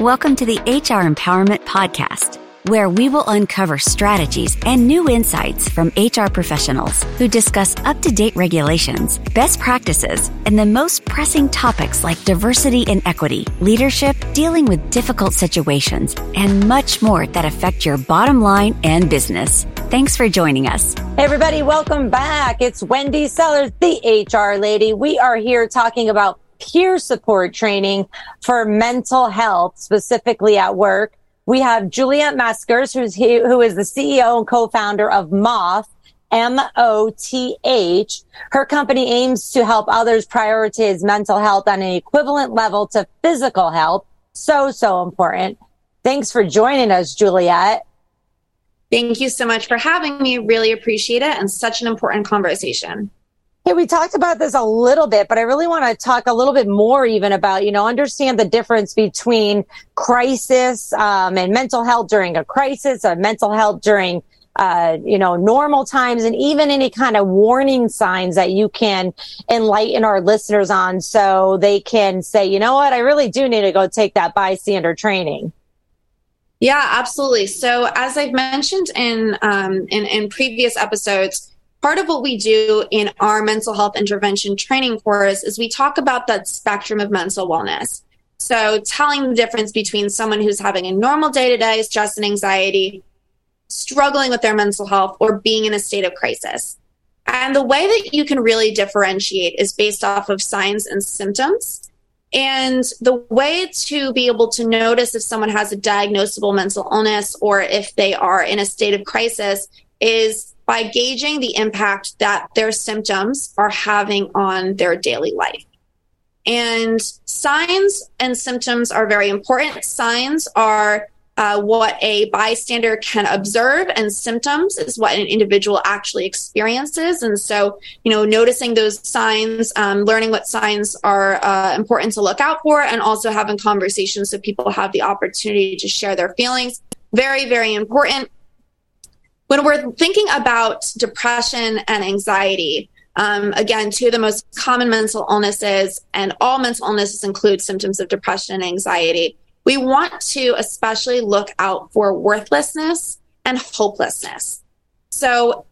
Welcome to the HR Empowerment Podcast, where we will uncover strategies and new insights from HR professionals who discuss up to date regulations, best practices, and the most pressing topics like diversity and equity, leadership, dealing with difficult situations, and much more that affect your bottom line and business. Thanks for joining us. Hey, everybody, welcome back. It's Wendy Sellers, the HR lady. We are here talking about peer support training for mental health, specifically at work. We have Juliet Meskers, who's he, who is the CEO and co-founder of Moth, M-O-T-H. Her company aims to help others prioritize mental health on an equivalent level to physical health. So, so important. Thanks for joining us, Juliet. Thank you so much for having me. Really appreciate it and such an important conversation. Hey, we talked about this a little bit, but I really want to talk a little bit more even about, you know, understand the difference between crisis um, and mental health during a crisis, or mental health during, uh, you know, normal times, and even any kind of warning signs that you can enlighten our listeners on so they can say, you know what, I really do need to go take that bystander training. Yeah, absolutely. So as I've mentioned in um, in, in previous episodes, part of what we do in our mental health intervention training course is we talk about that spectrum of mental wellness. So, telling the difference between someone who's having a normal day to day stress and anxiety, struggling with their mental health, or being in a state of crisis. And the way that you can really differentiate is based off of signs and symptoms. And the way to be able to notice if someone has a diagnosable mental illness or if they are in a state of crisis is by gauging the impact that their symptoms are having on their daily life. And signs and symptoms are very important. Signs are uh, what a bystander can observe, and symptoms is what an individual actually experiences. And so, you know, noticing those signs, um, learning what signs are uh, important to look out for, and also having conversations so people have the opportunity to share their feelings. Very, very important when we're thinking about depression and anxiety, um, again, two of the most common mental illnesses, and all mental illnesses include symptoms of depression and anxiety. We want to especially look out for worthlessness and hopelessness. So,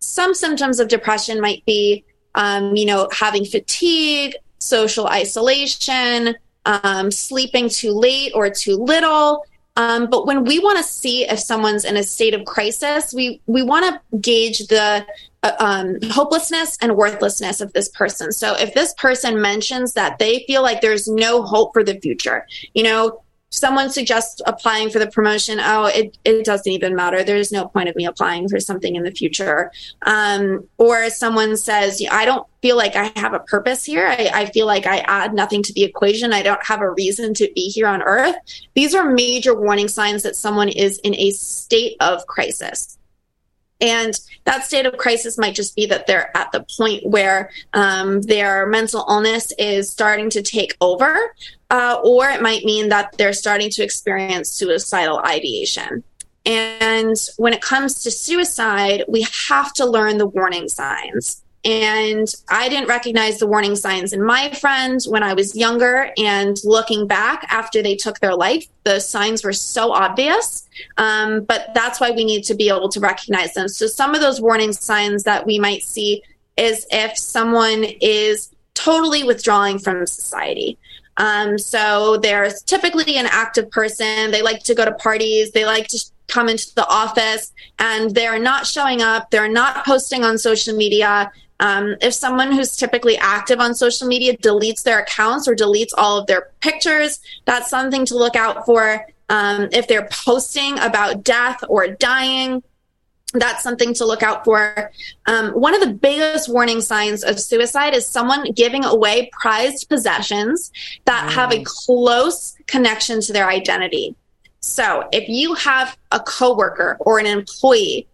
some symptoms of depression might be, um, you know, having fatigue, social isolation, um, sleeping too late or too little, um, but when we want to see if someone's in a state of crisis, we we want to gauge the uh, um, hopelessness and worthlessness of this person. So if this person mentions that they feel like there's no hope for the future, you know, someone suggests applying for the promotion oh it, it doesn't even matter. There's no point of me applying for something in the future. Um, or someone says i don't feel like i have a purpose here. I, I feel like i add nothing to the equation. I don't have a reason to be here on earth. These are major warning signs that someone is in a state of crisis. And that state of crisis might just be that they're at the point where um, their mental illness is starting to take over, uh, or it might mean that they're starting to experience suicidal ideation. And when it comes to suicide, we have to learn the warning signs. And I didn't recognize the warning signs in my friends when I was younger. And looking back after they took their life, the signs were so obvious. Um, but that's why we need to be able to recognize them. So, some of those warning signs that we might see is if someone is totally withdrawing from society. Um, so, they're typically an active person. They like to go to parties, they like to come into the office and they're not showing up, they're not posting on social media, um, if someone who's typically active on social media deletes their accounts or deletes all of their pictures, that's something to look out for. Um, if they're posting about death or dying, that's something to look out for. Um, one of the biggest warning signs of suicide is someone giving away prized possessions that mm. have a close connection to their identity. So if you have a coworker or an employee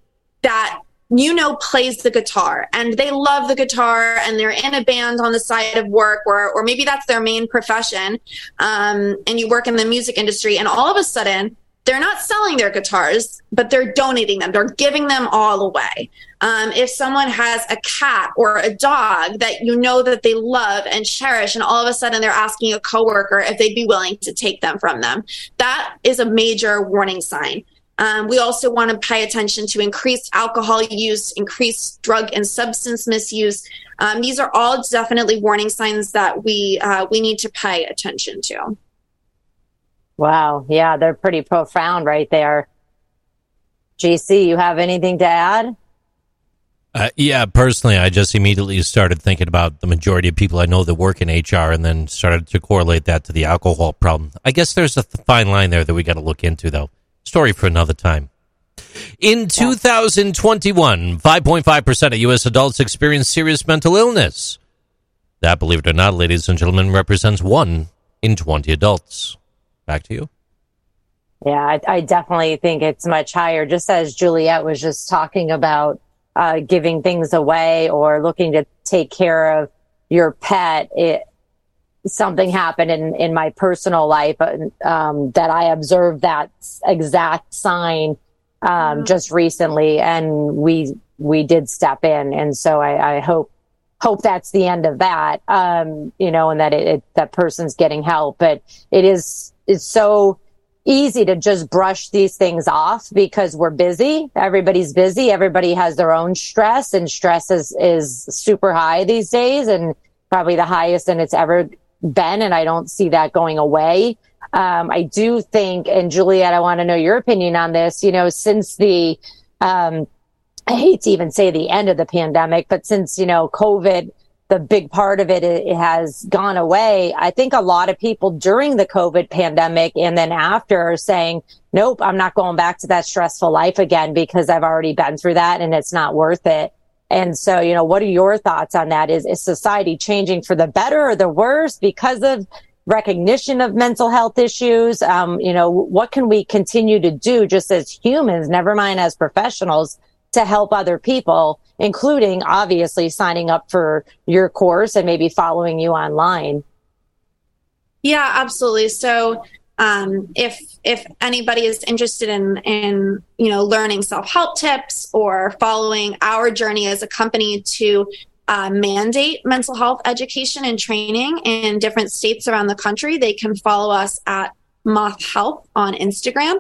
that you know plays the guitar and they love the guitar and they're in a band on the side of work or or maybe that's their main profession um, and you work in the music industry and all of a sudden they're not selling their guitars, but they're donating them. They're giving them all away. Um, if someone has a cat or a dog that you know that they love and cherish, and all of a sudden they're asking a coworker if they'd be willing to take them from them, that is a major warning sign. Um, we also want to pay attention to increased alcohol use, increased drug and substance misuse. Um, these are all definitely warning signs that we uh, we need to pay attention to. Wow. Yeah, they're pretty profound right there. GC, you have anything to add? Uh, yeah, personally, I just immediately started thinking about the majority of people I know that work in HR and then started to correlate that to the alcohol problem. I guess there's a fine line there that we got to look into, though. Story for another time. In 2021, 5.5% of U.S. adults experienced serious mental illness. That, believe it or not, ladies and gentlemen, represents one in 20 adults. Back to you. Yeah, I, I definitely think it's much higher. Just as Juliet was just talking about uh, giving things away or looking to take care of your pet, it, something happened in, in my personal life um, that I observed that exact sign um, mm-hmm. just recently, and we we did step in, and so I, I hope hope that's the end of that, um, you know, and that it, it, that person's getting help. But it is it's so easy to just brush these things off because we're busy. Everybody's busy. Everybody has their own stress and stress is, is super high these days and probably the highest than it's ever been. And I don't see that going away. Um, I do think, and Juliet, I want to know your opinion on this, you know, since the, um, I hate to even say the end of the pandemic, but since, you know, COVID the big part of it, it has gone away. I think a lot of people during the COVID pandemic and then after are saying, nope, I'm not going back to that stressful life again because I've already been through that and it's not worth it. And so, you know, what are your thoughts on that? Is, is society changing for the better or the worse because of recognition of mental health issues? Um, you know, what can we continue to do just as humans, never mind as professionals, to help other people, including obviously signing up for your course and maybe following you online. Yeah, absolutely. So um, if if anybody is interested in in you know learning self help tips or following our journey as a company to uh, mandate mental health education and training in different states around the country, they can follow us at Moth Health on Instagram.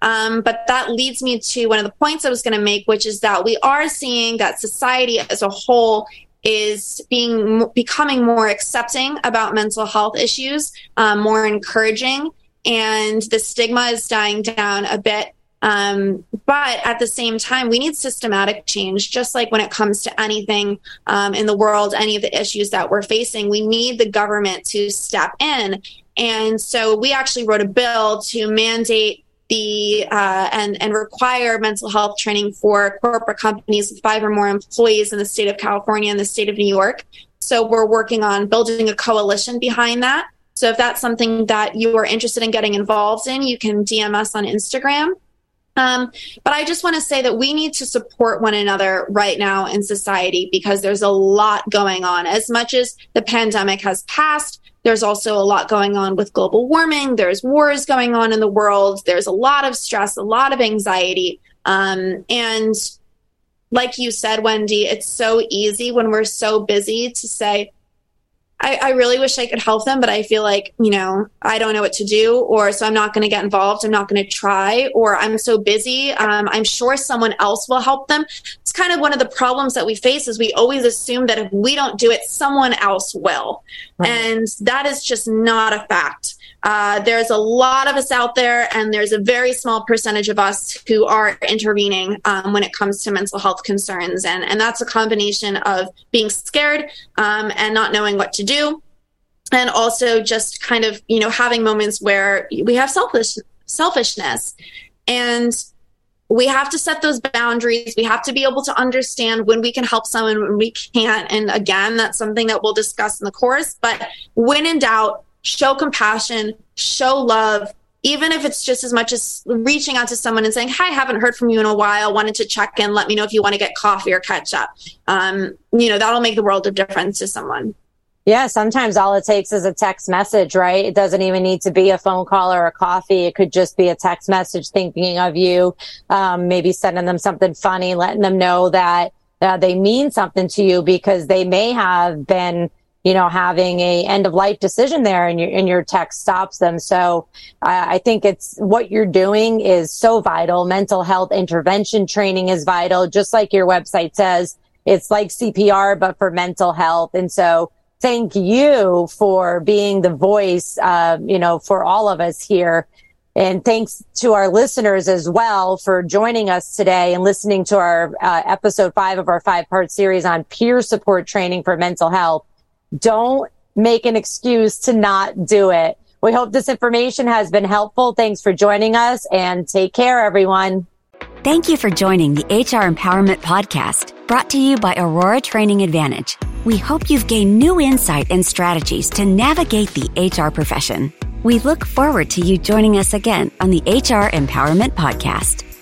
Um, but that leads me to one of the points I was going to make, which is that we are seeing that society as a whole is being becoming more accepting about mental health issues, um, more encouraging, and the stigma is dying down a bit. Um, but at the same time, we need systematic change, just like when it comes to anything um, in the world, any of the issues that we're facing. We need the government to step in. And so we actually wrote a bill to mandate the uh, and and require mental health training for corporate companies with five or more employees in the state of California and the state of New York. So we're working on building a coalition behind that. So if that's something that you are interested in getting involved in, you can DM us on Instagram. Um, but I just want to say that we need to support one another right now in society because there's a lot going on. As much as the pandemic has passed, there's also a lot going on with global warming. There's wars going on in the world. There's a lot of stress, a lot of anxiety. Um, and like you said, Wendy, it's so easy when we're so busy to say, I, I, really wish I could help them, but I feel like, you know, I don't know what to do, or so I'm not going to get involved. I'm not going to try, or I'm so busy. Um, I'm sure someone else will help them. It's kind of one of the problems that we face is we always assume that if we don't do it, someone else will. Right. And that is just not a fact. Uh, there's a lot of us out there, and there's a very small percentage of us who are intervening um, when it comes to mental health concerns. And, and that's a combination of being scared um, and not knowing what to do. And also just kind of, you know, having moments where we have selfish selfishness. And we have to set those boundaries. We have to be able to understand when we can help someone, when we can't. And again, that's something that we'll discuss in the course. But when in doubt, show compassion, show love, even if it's just as much as reaching out to someone and saying, Hi, I haven't heard from you in a while. Wanted to check in. Let me know if you want to get coffee or catch up. Um, you know, that'll make the world of difference to someone. Yeah, sometimes all it takes is a text message, right? It doesn't even need to be a phone call or a coffee. It could just be a text message thinking of you, um, maybe sending them something funny, letting them know that uh, they mean something to you because they may have been, you know, having a end of life decision there and your, and your text stops them. So uh, I think it's what you're doing is so vital. Mental health intervention training is vital. Just like your website says, it's like CPR, but for mental health. And so thank you for being the voice, uh, you know, for all of us here. And thanks to our listeners as well for joining us today and listening to our uh, episode five of our five part series on peer support training for mental health. Don't make an excuse to not do it. We hope this information has been helpful. Thanks for joining us and take care, everyone. Thank you for joining the HR Empowerment Podcast, brought to you by Aurora Training Advantage. We hope you've gained new insight and strategies to navigate the HR profession. We look forward to you joining us again on the HR Empowerment Podcast.